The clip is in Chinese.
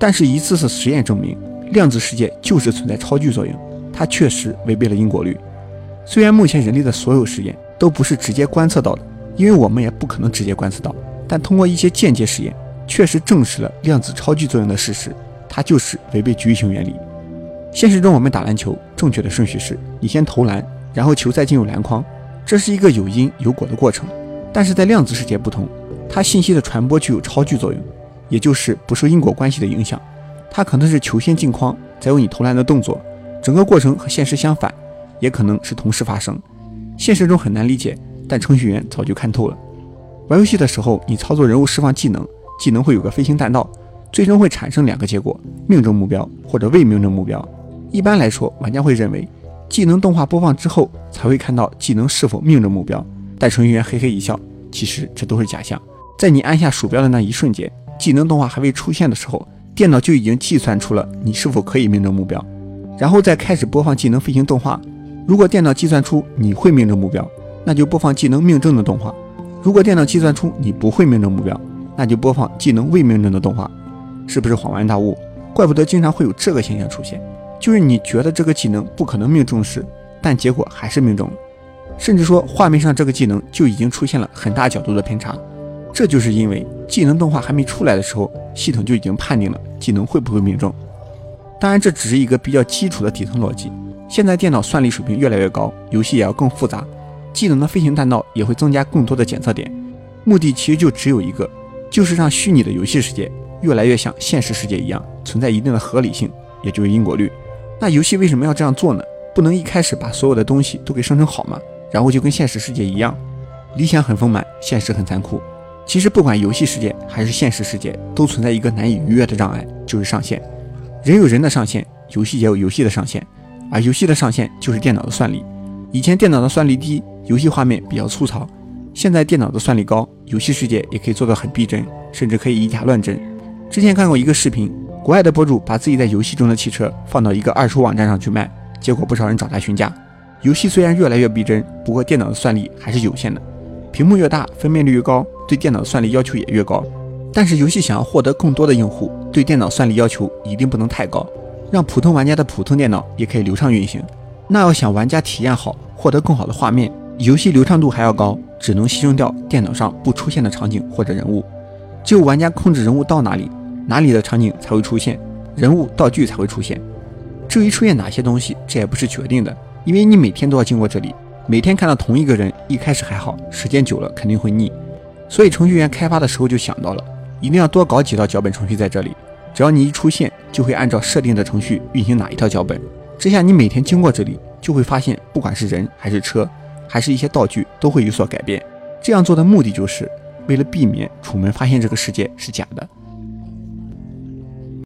但是一次次实验证明，量子世界就是存在超距作用，它确实违背了因果律。虽然目前人类的所有实验都不是直接观测到的，因为我们也不可能直接观测到，但通过一些间接实验，确实证实了量子超距作用的事实，它就是违背局域性原理。现实中，我们打篮球正确的顺序是：你先投篮，然后球再进入篮筐，这是一个有因有果的过程。但是在量子世界不同，它信息的传播具有超距作用。也就是不受因果关系的影响，它可能是球先进框，再有你投篮的动作，整个过程和现实相反，也可能是同时发生。现实中很难理解，但程序员早就看透了。玩游戏的时候，你操作人物释放技能，技能会有个飞行弹道，最终会产生两个结果：命中目标或者未命中目标。一般来说，玩家会认为技能动画播放之后才会看到技能是否命中目标，但程序员嘿嘿一笑，其实这都是假象。在你按下鼠标的那一瞬间。技能动画还未出现的时候，电脑就已经计算出了你是否可以命中目标，然后再开始播放技能飞行动画。如果电脑计算出你会命中目标，那就播放技能命中的动画；如果电脑计算出你不会命中目标，那就播放技能未命中的动画。是不是恍然大悟？怪不得经常会有这个现象出现，就是你觉得这个技能不可能命中时，但结果还是命中了，甚至说画面上这个技能就已经出现了很大角度的偏差。这就是因为技能动画还没出来的时候，系统就已经判定了技能会不会命中。当然，这只是一个比较基础的底层逻辑。现在电脑算力水平越来越高，游戏也要更复杂，技能的飞行弹道也会增加更多的检测点。目的其实就只有一个，就是让虚拟的游戏世界越来越像现实世界一样，存在一定的合理性，也就是因果律。那游戏为什么要这样做呢？不能一开始把所有的东西都给生成好吗？然后就跟现实世界一样，理想很丰满，现实很残酷。其实，不管游戏世界还是现实世界，都存在一个难以逾越的障碍，就是上限。人有人的上限，游戏也有游戏的上限，而游戏的上限就是电脑的算力。以前电脑的算力低，游戏画面比较粗糙；现在电脑的算力高，游戏世界也可以做得很逼真，甚至可以以假乱真。之前看过一个视频，国外的博主把自己在游戏中的汽车放到一个二手网站上去卖，结果不少人找他询价。游戏虽然越来越逼真，不过电脑的算力还是有限的。屏幕越大，分辨率越高，对电脑算力要求也越高。但是游戏想要获得更多的用户，对电脑算力要求一定不能太高，让普通玩家的普通电脑也可以流畅运行。那要想玩家体验好，获得更好的画面，游戏流畅度还要高，只能牺牲掉电脑上不出现的场景或者人物。只有玩家控制人物到哪里，哪里的场景才会出现，人物道具才会出现。至于出现哪些东西，这也不是决定的，因为你每天都要经过这里。每天看到同一个人，一开始还好，时间久了肯定会腻。所以程序员开发的时候就想到了，一定要多搞几套脚本程序在这里。只要你一出现，就会按照设定的程序运行哪一套脚本。这下你每天经过这里，就会发现，不管是人还是车，还是一些道具，都会有所改变。这样做的目的就是为了避免楚门发现这个世界是假的。